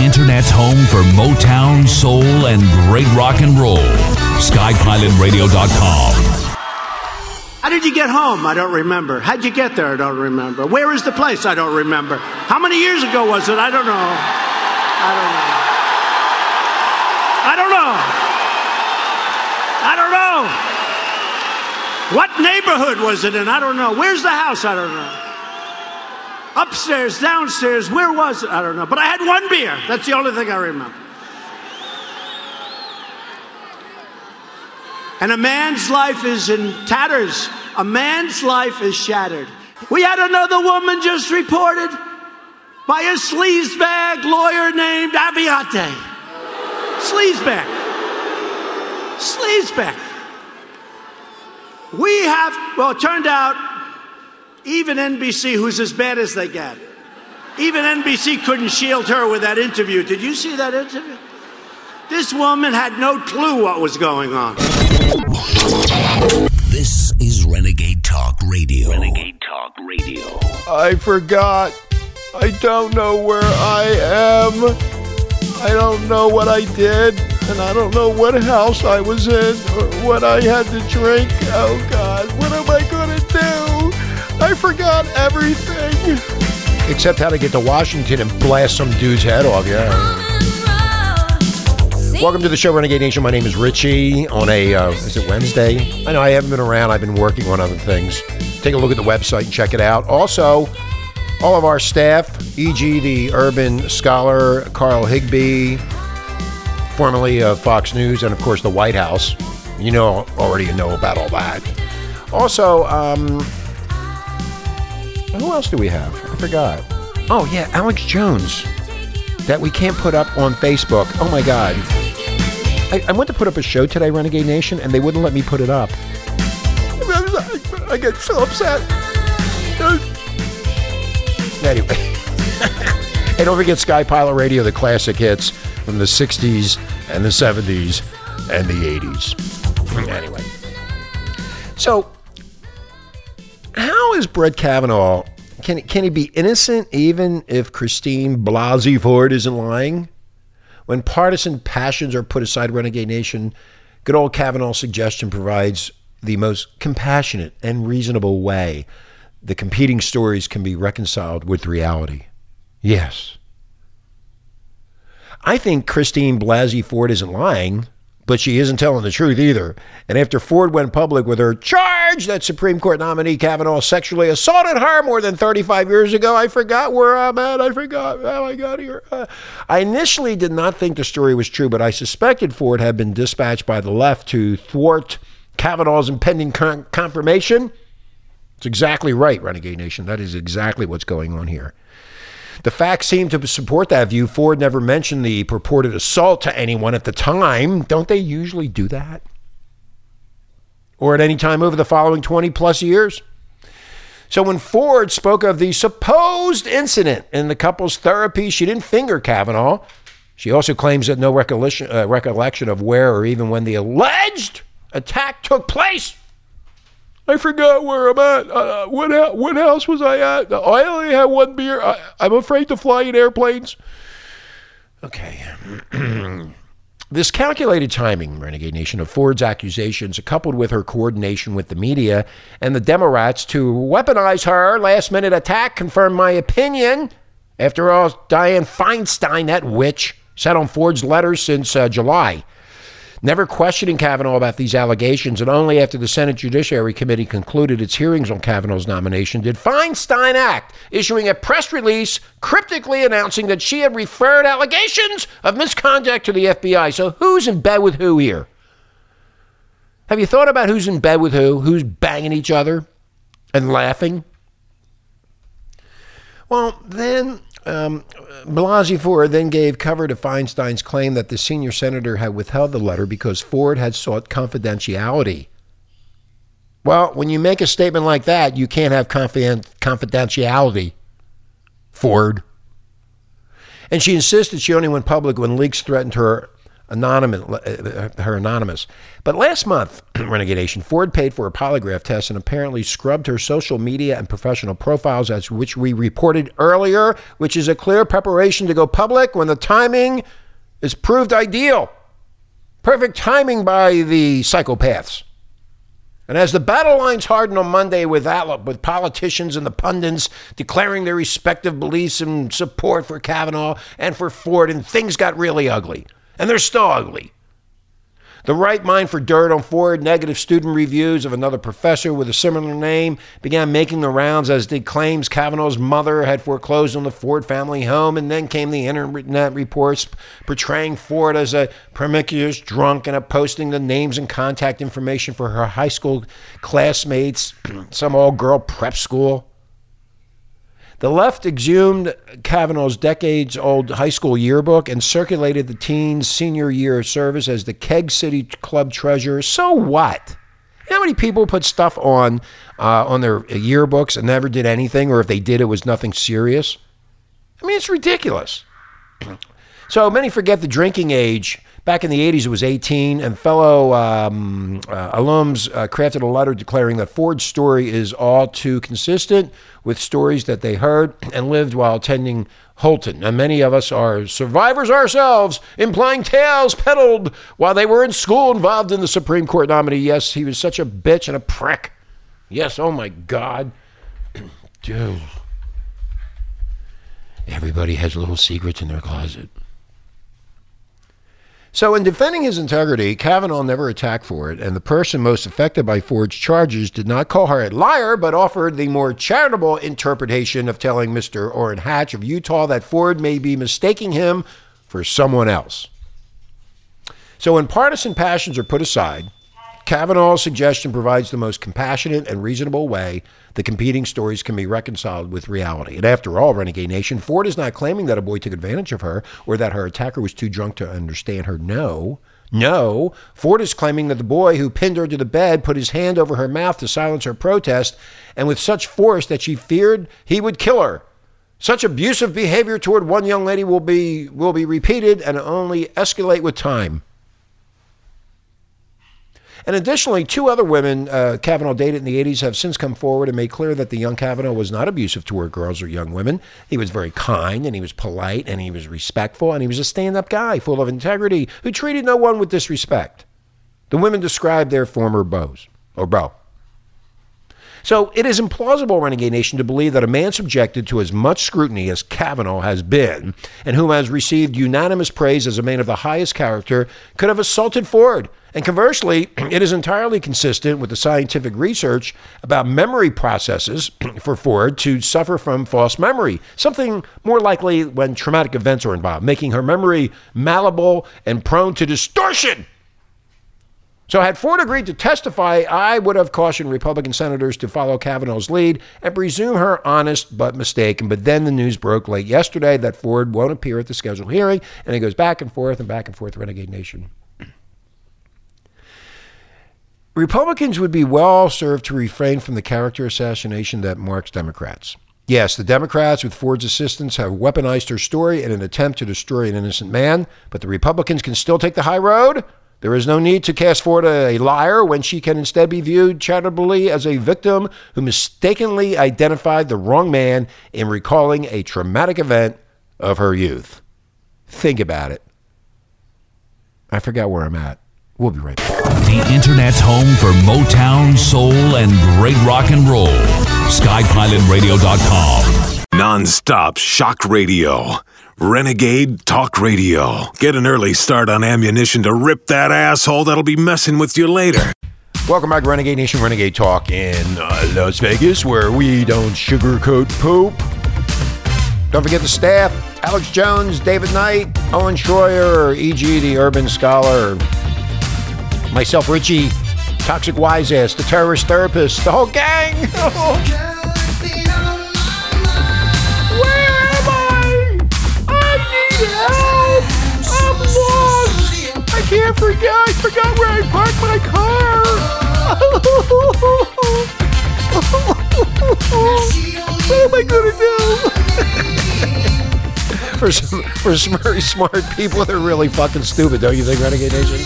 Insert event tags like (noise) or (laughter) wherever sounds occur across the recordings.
Internet's home for Motown, soul, and great rock and roll. SkyPilotRadio.com. How did you get home? I don't remember. How'd you get there? I don't remember. Where is the place? I don't remember. How many years ago was it? I don't know. I don't know. I don't know. I don't know. What neighborhood was it in? I don't know. Where's the house? I don't know. Upstairs, downstairs, where was it? I don't know. But I had one beer. That's the only thing I remember. And a man's life is in tatters. A man's life is shattered. We had another woman just reported by a sleazebag lawyer named Avenatti. Sleazebag. Sleazebag. We have, well, it turned out even NBC, who's as bad as they get, even NBC couldn't shield her with that interview. Did you see that interview? This woman had no clue what was going on. This is Renegade Talk Radio. Renegade Talk Radio. I forgot. I don't know where I am. I don't know what I did, and I don't know what house I was in or what I had to drink. Oh God, what am I gonna do? I forgot everything. Except how to get to Washington and blast some dude's head off, yeah. Welcome to the show, Renegade Nation. My name is Richie. On a uh, is it Wednesday? I know I haven't been around. I've been working on other things. Take a look at the website and check it out. Also, all of our staff, e.g., the urban scholar Carl Higbie, formerly of Fox News, and of course the White House. You know already know about all that. Also, um, who else do we have? I forgot. Oh yeah, Alex Jones. That we can't put up on Facebook. Oh my God. I, I went to put up a show today, Renegade Nation, and they wouldn't let me put it up. I get so upset. Anyway. (laughs) hey, don't forget Sky Pilot Radio, the classic hits from the 60s and the 70s and the 80s. Anyway. So, how is Brett Kavanaugh? Can, can he be innocent even if Christine Blasey Ford isn't lying? When partisan passions are put aside, Renegade Nation, good old Kavanaugh's suggestion provides the most compassionate and reasonable way the competing stories can be reconciled with reality. Yes. I think Christine Blasey Ford isn't lying, but she isn't telling the truth either. And after Ford went public with her charge that Supreme Court nominee Kavanaugh sexually assaulted her more than 35 years ago, I forgot where I'm at. I forgot how I got here. Uh, I initially did not think the story was true, but I suspected Ford had been dispatched by the left to thwart Kavanaugh's impending con- confirmation. It's exactly right, Renegade Nation. That is exactly what's going on here. The facts seem to support that view. Ford never mentioned the purported assault to anyone at the time. Don't they usually do that? Or at any time over the following 20 plus years? So when Ford spoke of the supposed incident in the couple's therapy, she didn't finger Kavanaugh. She also claims that no recollection, uh, recollection of where or even when the alleged attack took place. I forgot where I'm at. Uh, what what house was I at? I only had one beer. I, I'm afraid to fly in airplanes. Okay. (clears throat) this calculated timing, Renegade Nation, of Ford's accusations, coupled with her coordination with the media and the Democrats to weaponize her last minute attack, confirmed my opinion. After all, Dianne Feinstein, that witch, sat on Ford's letters since uh, July never questioning Kavanaugh about these allegations, and only after the Senate Judiciary Committee concluded its hearings on Kavanaugh's nomination did Feinstein act, issuing a press release cryptically announcing that she had referred allegations of misconduct to the FBI. So who's in bed with who here? Have you thought about who's in bed with who? Who's banging each other and laughing? Well, then um, Blasey Ford then gave cover to Feinstein's claim that the senior senator had withheld the letter because Ford had sought confidentiality. Well, when you make a statement like that, you can't have confidentiality, Ford. And she insisted she only went public when leaks threatened her anonymous, uh, her anonymous. But last month, (clears throat) Renegade Nation, Ford paid for a polygraph test and apparently scrubbed her social media and professional profiles, as which we reported earlier, which is a clear preparation to go public when the timing is proved ideal. Perfect timing by the psychopaths. And as the battle lines hardened on Monday with with politicians and the pundits declaring their respective beliefs and support for Kavanaugh and for Ford, and things got really ugly. And they're still ugly. The right mind for dirt on Ford, negative student reviews of another professor with a similar name began making the rounds as did claims Kavanaugh's mother had foreclosed on the Ford family home, and then came the internet reports portraying Ford as a promiscuous drunk and posting the names and contact information for her high school classmates, (clears throat) some all girl prep school. The left exhumed Kavanaugh's decades old high school yearbook and circulated the teen's senior year of service as the Keg City Club treasurer. So what? How many people put stuff on uh, on their yearbooks and never did anything, or if they did, it was nothing serious? I mean, it's ridiculous. So many forget the drinking age Back in the 80s, it was 18, and fellow um, uh, alums uh, crafted a letter declaring that Ford's story is all too consistent with stories that they heard and lived while attending Holton. And many of us are survivors ourselves, implying tales peddled while they were in school involved in the Supreme Court nominee. Yes, he was such a bitch and a prick. Yes, oh my God. (clears throat) Dude. Everybody has little secrets in their closet. So, in defending his integrity, Kavanaugh never attacked Ford, and the person most affected by Ford's charges did not call her a liar, but offered the more charitable interpretation of telling Mr. Orrin Hatch of Utah that Ford may be mistaking him for someone else. So, when partisan passions are put aside, Kavanaugh's suggestion provides the most compassionate and reasonable way the competing stories can be reconciled with reality. And after all, Renegade Nation, Ford is not claiming that a boy took advantage of her or that her attacker was too drunk to understand her. No. No, Ford is claiming that the boy who pinned her to the bed put his hand over her mouth to silence her protest, and with such force that she feared he would kill her. Such abusive behavior toward one young lady will be will be repeated and only escalate with time. And additionally, two other women uh, Kavanaugh dated in the 80s have since come forward and made clear that the young Kavanaugh was not abusive toward girls or young women. He was very kind and he was polite and he was respectful and he was a stand up guy full of integrity who treated no one with disrespect. The women described their former beaux or beau. So it is implausible, Renegade Nation, to believe that a man subjected to as much scrutiny as Kavanaugh has been, and whom has received unanimous praise as a man of the highest character, could have assaulted Ford. And conversely, (clears throat) it is entirely consistent with the scientific research about memory processes (clears throat) for Ford to suffer from false memory, something more likely when traumatic events are involved, making her memory malleable and prone to distortion. So, had Ford agreed to testify, I would have cautioned Republican senators to follow Kavanaugh's lead and presume her honest but mistaken. But then the news broke late yesterday that Ford won't appear at the scheduled hearing, and it goes back and forth and back and forth, Renegade Nation. Republicans would be well served to refrain from the character assassination that marks Democrats. Yes, the Democrats, with Ford's assistance, have weaponized her story in an attempt to destroy an innocent man, but the Republicans can still take the high road there is no need to cast Ford a liar when she can instead be viewed charitably as a victim who mistakenly identified the wrong man in recalling a traumatic event of her youth. Think about it. I forgot where I'm at. We'll be right back. The Internet's home for Motown, Soul, and great rock and roll. SkyPilotRadio.com. Non-stop shock radio. Renegade Talk Radio. Get an early start on ammunition to rip that asshole that'll be messing with you later. Welcome back, Renegade Nation, Renegade Talk in uh, Las Vegas, where we don't sugarcoat poop. Don't forget the staff Alex Jones, David Knight, Owen Schroyer, E.G., the urban scholar, myself, Richie, Toxic Wise Ass, the terrorist therapist, the whole gang. (laughs) can't forget. I forgot where I parked my car. (laughs) what am I gonna do? (laughs) for some for some very smart people, they're really fucking stupid, don't you think, Renegade Nation?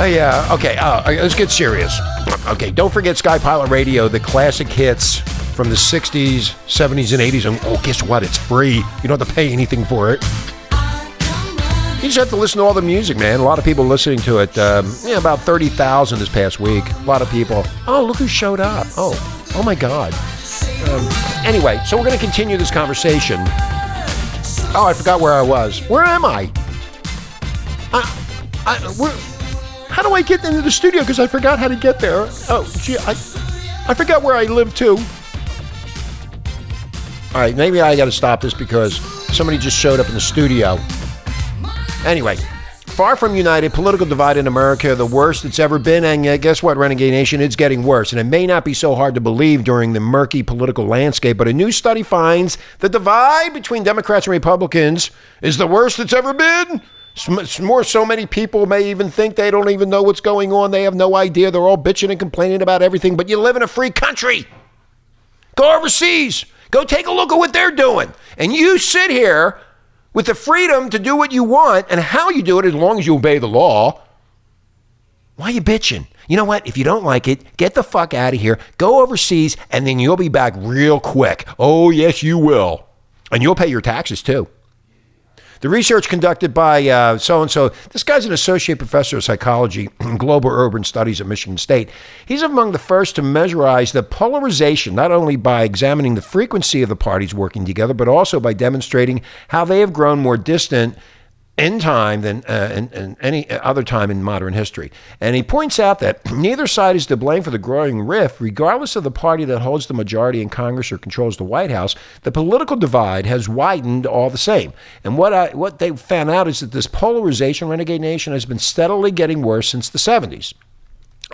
Oh yeah. Okay. Uh, let's get serious. Okay. Don't forget Sky Pilot Radio, the classic hits from the '60s, '70s, and '80s. And oh, guess what? It's free. You don't have to pay anything for it. You just have to listen to all the music, man. A lot of people listening to it. Um, yeah, about thirty thousand this past week. A lot of people. Oh, look who showed up. Oh, oh my God. Um, anyway, so we're going to continue this conversation. Oh, I forgot where I was. Where am I? I, I where, how do I get into the studio? Because I forgot how to get there. Oh, gee, I, I forgot where I live too. All right, maybe I got to stop this because somebody just showed up in the studio. Anyway, far from united, political divide in America, the worst it's ever been. And uh, guess what, Renegade Nation? It's getting worse. And it may not be so hard to believe during the murky political landscape, but a new study finds the divide between Democrats and Republicans is the worst it's ever been. It's more so many people may even think they don't even know what's going on. They have no idea. They're all bitching and complaining about everything, but you live in a free country. Go overseas. Go take a look at what they're doing. And you sit here with the freedom to do what you want and how you do it as long as you obey the law. Why are you bitching? You know what? If you don't like it, get the fuck out of here. Go overseas and then you'll be back real quick. Oh, yes, you will. And you'll pay your taxes too. The research conducted by so and so, this guy's an associate professor of psychology and global urban studies at Michigan State. He's among the first to measurize the polarization, not only by examining the frequency of the parties working together, but also by demonstrating how they have grown more distant in time than uh, in, in, any other time in modern history. And he points out that (clears throat) neither side is to blame for the growing rift, regardless of the party that holds the majority in Congress or controls the White House. The political divide has widened all the same. And what I, what they found out is that this polarization, renegade nation, has been steadily getting worse since the 70s.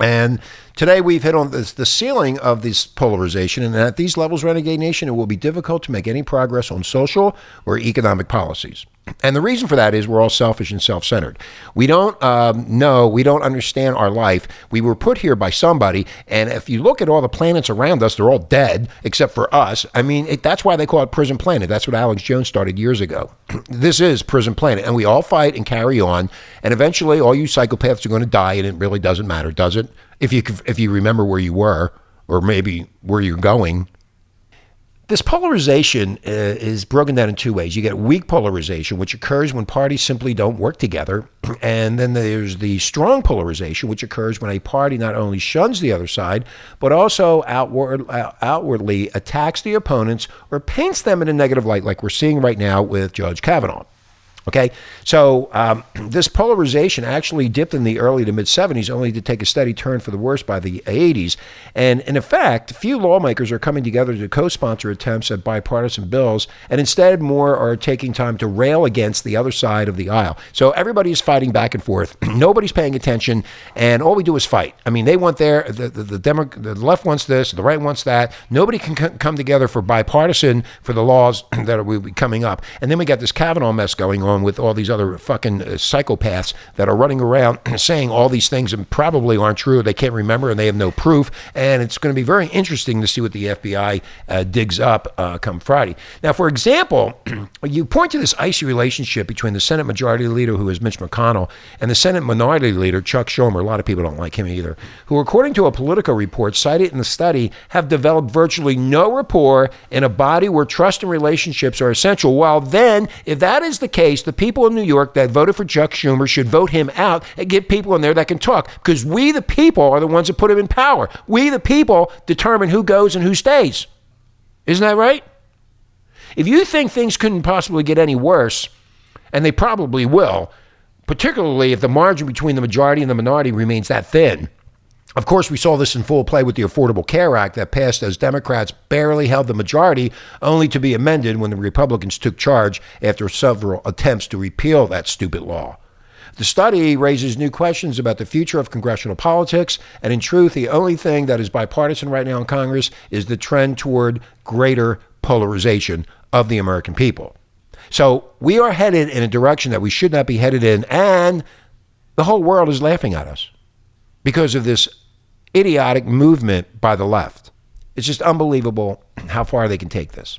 And today we've hit on this, the ceiling of this polarization, and at these levels, Renegade Nation, it will be difficult to make any progress on social or economic policies. And the reason for that is we're all selfish and self centered. We don't um, know, we don't understand our life. We were put here by somebody, and if you look at all the planets around us, they're all dead except for us. I mean, it, that's why they call it Prison Planet. That's what Alex Jones started years ago. (clears throat) this is Prison Planet, and we all fight and carry on, and eventually all you psychopaths are going to die, and it really doesn't matter, does it? If you if you remember where you were, or maybe where you're going, this polarization uh, is broken down in two ways. You get weak polarization, which occurs when parties simply don't work together. (clears throat) And then there's the strong polarization, which occurs when a party not only shuns the other side, but also outward, uh, outwardly attacks the opponents or paints them in a negative light, like we're seeing right now with Judge Kavanaugh. Okay, so um, (clears throat) this polarization actually dipped in the early to mid 70s, only to take a steady turn for the worse by the 80s. And, in effect, few lawmakers are coming together to co sponsor attempts at bipartisan bills, and instead, more are taking time to rail against the other side of the aisle. So everybody is fighting back and forth. (clears throat) Nobody's paying attention, and all we do is fight. I mean, they want their, the, the, the, Demo- the left wants this, the right wants that. Nobody can c- come together for bipartisan for the laws (clears throat) that are coming up. And then we got this Kavanaugh mess going on on with all these other fucking uh, psychopaths that are running around (clears throat) saying all these things and probably aren't true. They can't remember and they have no proof. And it's going to be very interesting to see what the FBI uh, digs up uh, come Friday. Now, for example, (clears throat) you point to this icy relationship between the Senate Majority Leader, who is Mitch McConnell, and the Senate Minority Leader, Chuck Schumer. A lot of people don't like him either, who, according to a Politico report cited in the study, have developed virtually no rapport in a body where trust and relationships are essential. While then, if that is the case, the people in New York that voted for Chuck Schumer should vote him out and get people in there that can talk because we, the people, are the ones that put him in power. We, the people, determine who goes and who stays. Isn't that right? If you think things couldn't possibly get any worse, and they probably will, particularly if the margin between the majority and the minority remains that thin, of course, we saw this in full play with the Affordable Care Act that passed as Democrats barely held the majority, only to be amended when the Republicans took charge after several attempts to repeal that stupid law. The study raises new questions about the future of congressional politics, and in truth, the only thing that is bipartisan right now in Congress is the trend toward greater polarization of the American people. So we are headed in a direction that we should not be headed in, and the whole world is laughing at us because of this idiotic movement by the left. It's just unbelievable how far they can take this.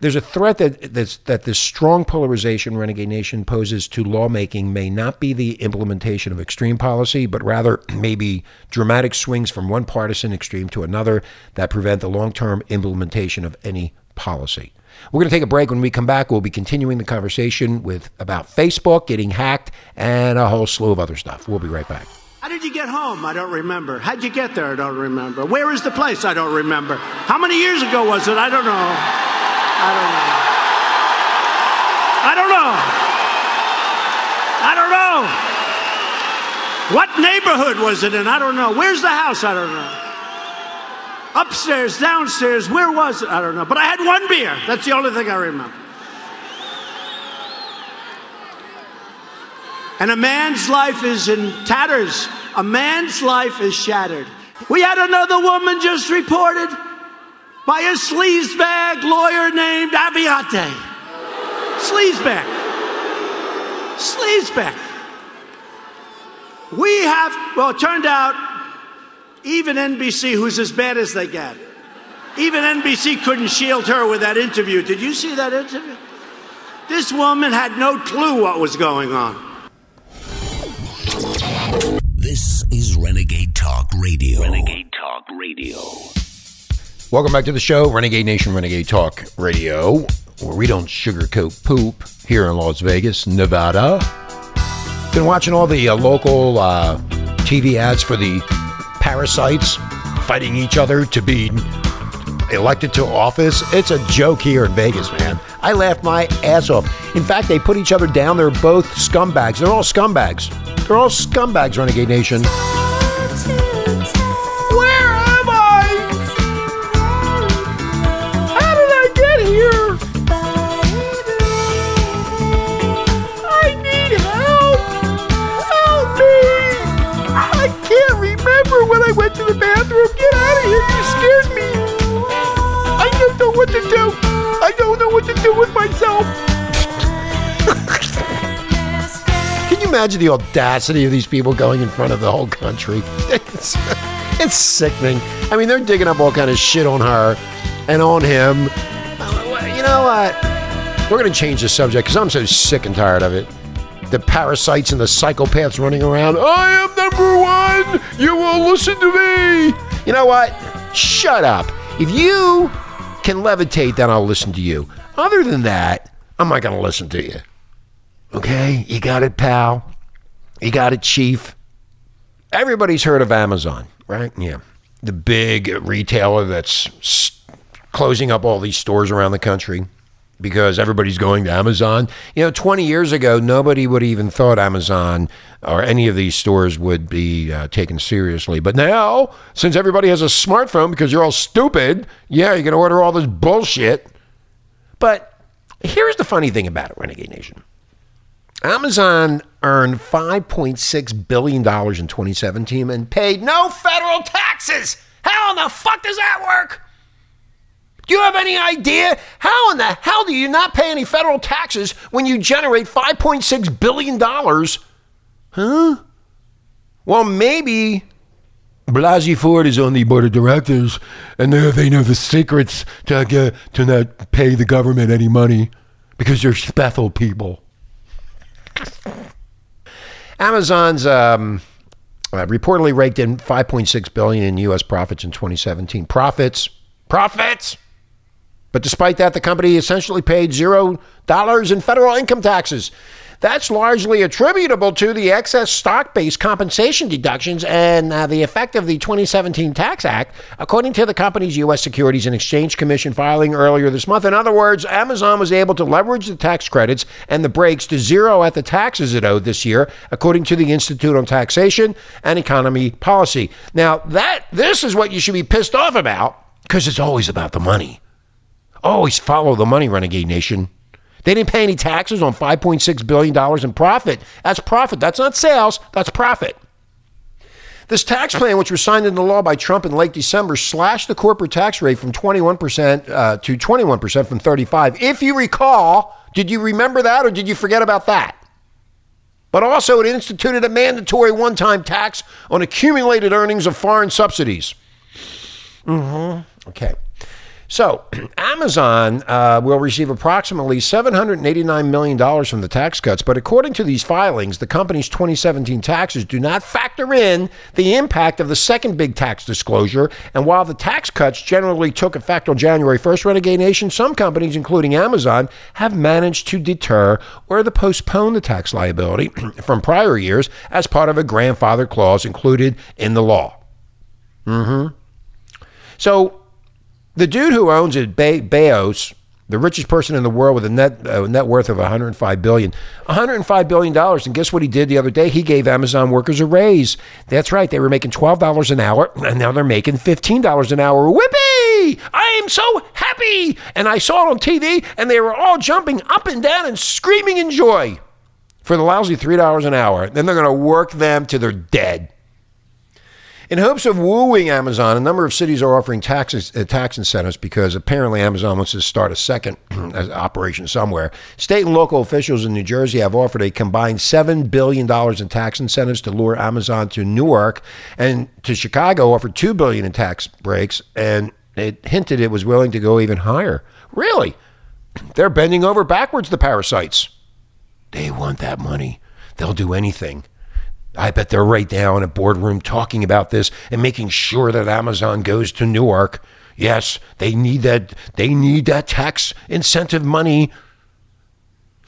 There's a threat that that this strong polarization renegade nation poses to lawmaking may not be the implementation of extreme policy, but rather (clears throat) maybe dramatic swings from one partisan extreme to another that prevent the long-term implementation of any policy. We're going to take a break. When we come back, we'll be continuing the conversation with about Facebook getting hacked and a whole slew of other stuff. We'll be right back. How did you get home? I don't remember. How'd you get there? I don't remember. Where is the place? I don't remember. How many years ago was it? I don't know. I don't know. I don't know. I don't know. What neighborhood was it in? I don't know. Where's the house? I don't know. Upstairs, downstairs, where was it? I don't know. But I had one beer. That's the only thing I remember. And a man's life is in tatters. A man's life is shattered. We had another woman just reported by a sleazebag lawyer named Avenatti. Sleazebag. Sleazebag. We have, well, it turned out even NBC, who's as bad as they get, even NBC couldn't shield her with that interview. Did you see that interview? This woman had no clue what was going on. Is Renegade Talk Radio. Renegade Talk Radio. Welcome back to the show, Renegade Nation Renegade Talk Radio, where we don't sugarcoat poop here in Las Vegas, Nevada. Been watching all the uh, local uh, TV ads for the parasites fighting each other to be elected to office. It's a joke here in Vegas, man. I laughed my ass off. In fact, they put each other down. They're both scumbags. They're all scumbags. They're all scumbags, Renegade Nation. Imagine the audacity of these people going in front of the whole country? (laughs) It's, it's sickening. I mean, they're digging up all kind of shit on her and on him. You know what? We're going to change the subject because I'm so sick and tired of it. The parasites and the psychopaths running around. I am number one. You will listen to me. You know what? Shut up. If you can levitate, then I'll listen to you. Other than that, I'm not going to listen to you. Okay? You got it, pal. You got it, chief. Everybody's heard of Amazon, right? Yeah. The big retailer that's closing up all these stores around the country because everybody's going to Amazon. You know, 20 years ago, nobody would even thought Amazon or any of these stores would be uh, taken seriously. But now, since everybody has a smartphone because you're all stupid, yeah, you can order all this bullshit. But here's the funny thing about it, Renegade Nation. Amazon earned $5.6 billion in 2017 and paid no federal taxes. How in the fuck does that work? Do you have any idea? How in the hell do you not pay any federal taxes when you generate $5.6 billion? Huh? Well, maybe Blasey Ford is on the board of directors, and they know the secrets to get, to not pay the government any money because they're special people. Amazon's um, uh, reportedly raked in 5.6 billion in U.S. profits in 2017. Profits, profits. But despite that, the company essentially paid zero dollars in federal income taxes. That's largely attributable to the excess stock based compensation deductions and uh, the effect of the 2017 Tax Act, according to the company's U.S. Securities and Exchange Commission filing earlier this month. In other words, Amazon was able to leverage the tax credits and the breaks to zero at the taxes it owed this year, according to the Institute on Taxation and Economy Policy. Now, that this is what you should be pissed off about because it's always about the money. Always follow the money, Renegade Nation. They didn't pay any taxes on $5.6 billion in profit. That's profit. That's not sales, that's profit. This tax plan, which was signed into law by Trump in late December, slashed the corporate tax rate from 21% uh, to 21% from 35. If you recall, did you remember that or did you forget about that? But also, it instituted a mandatory one time tax on accumulated earnings of foreign subsidies. Mm-hmm. Okay. So, (clears throat) Amazon uh, will receive approximately $789 million from the tax cuts, but according to these filings, the company's 2017 taxes do not factor in the impact of the second big tax disclosure. And while the tax cuts generally took effect on January 1st, Renegade Nation, some companies, including Amazon, have managed to deter or to postpone the tax liability (clears throat) from prior years as part of a grandfather clause included in the law. Mm hmm. So, the dude who owns it, Be- Bezos, the richest person in the world with a net uh, net worth of 105 billion, 105 billion dollars. And guess what he did the other day? He gave Amazon workers a raise. That's right. They were making 12 dollars an hour, and now they're making 15 dollars an hour. Whippy! I am so happy. And I saw it on TV, and they were all jumping up and down and screaming in joy for the lousy three dollars an hour. Then they're going to work them to they're dead. In hopes of wooing Amazon, a number of cities are offering taxes, uh, tax incentives because apparently Amazon wants to start a second (clears throat) operation somewhere. State and local officials in New Jersey have offered a combined $7 billion in tax incentives to lure Amazon to Newark, and to Chicago offered 2 billion in tax breaks, and it hinted it was willing to go even higher. Really? (clears throat) They're bending over backwards, the parasites. They want that money. They'll do anything. I bet they're right now in a boardroom talking about this and making sure that Amazon goes to Newark. Yes, they need that they need that tax incentive money.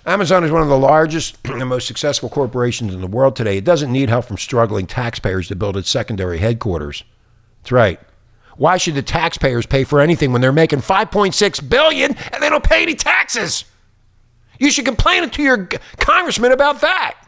Amazon is one of the largest (clears throat) and most successful corporations in the world today. It doesn't need help from struggling taxpayers to build its secondary headquarters. That's right. Why should the taxpayers pay for anything when they're making 5.6 billion and they don't pay any taxes? You should complain to your congressman about that.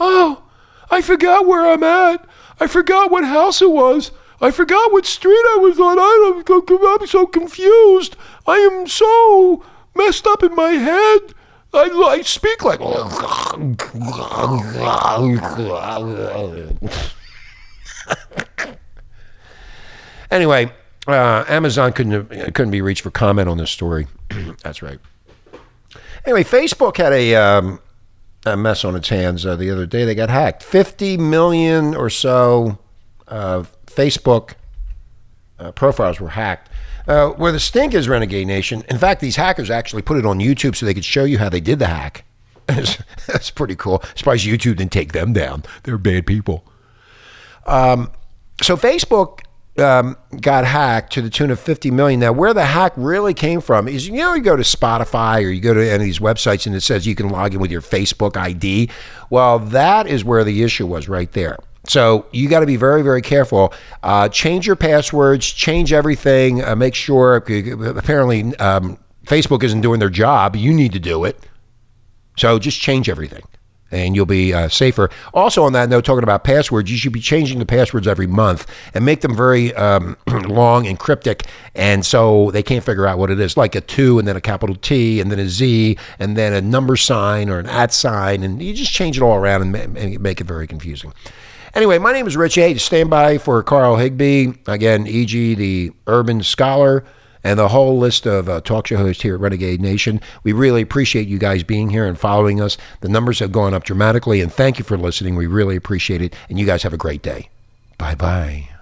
Oh, I forgot where I'm at. I forgot what house it was. I forgot what street I was on. I am so confused. I am so messed up in my head. I, I speak like. (laughs) anyway, uh, Amazon couldn't couldn't be reached for comment on this story. (clears throat) That's right. Anyway, Facebook had a um, a mess on its hands uh, the other day. They got hacked. 50 million or so uh, Facebook uh, profiles were hacked. Uh, where the stink is, Renegade Nation. In fact, these hackers actually put it on YouTube so they could show you how they did the hack. (laughs) That's pretty cool. Surprised YouTube didn't take them down. They're bad people. Um, so Facebook um, got hacked to the tune of 50 million. Now, where the hack really came from is you know, you go to Spotify or you go to any of these websites and it says you can log in with your Facebook ID. Well, that is where the issue was right there. So you got to be very, very careful. Uh, change your passwords, change everything, uh, make sure. Apparently, um, Facebook isn't doing their job. You need to do it. So just change everything and you'll be uh, safer. Also, on that note, talking about passwords, you should be changing the passwords every month and make them very um, (clears throat) long and cryptic, and so they can't figure out what it is, like a two and then a capital T and then a Z and then a number sign or an at sign, and you just change it all around and make it very confusing. Anyway, my name is Rich A. Stand by for Carl Higbie again, e.g., the urban scholar and the whole list of uh, talk show hosts here at Renegade Nation. We really appreciate you guys being here and following us. The numbers have gone up dramatically, and thank you for listening. We really appreciate it, and you guys have a great day. Bye bye.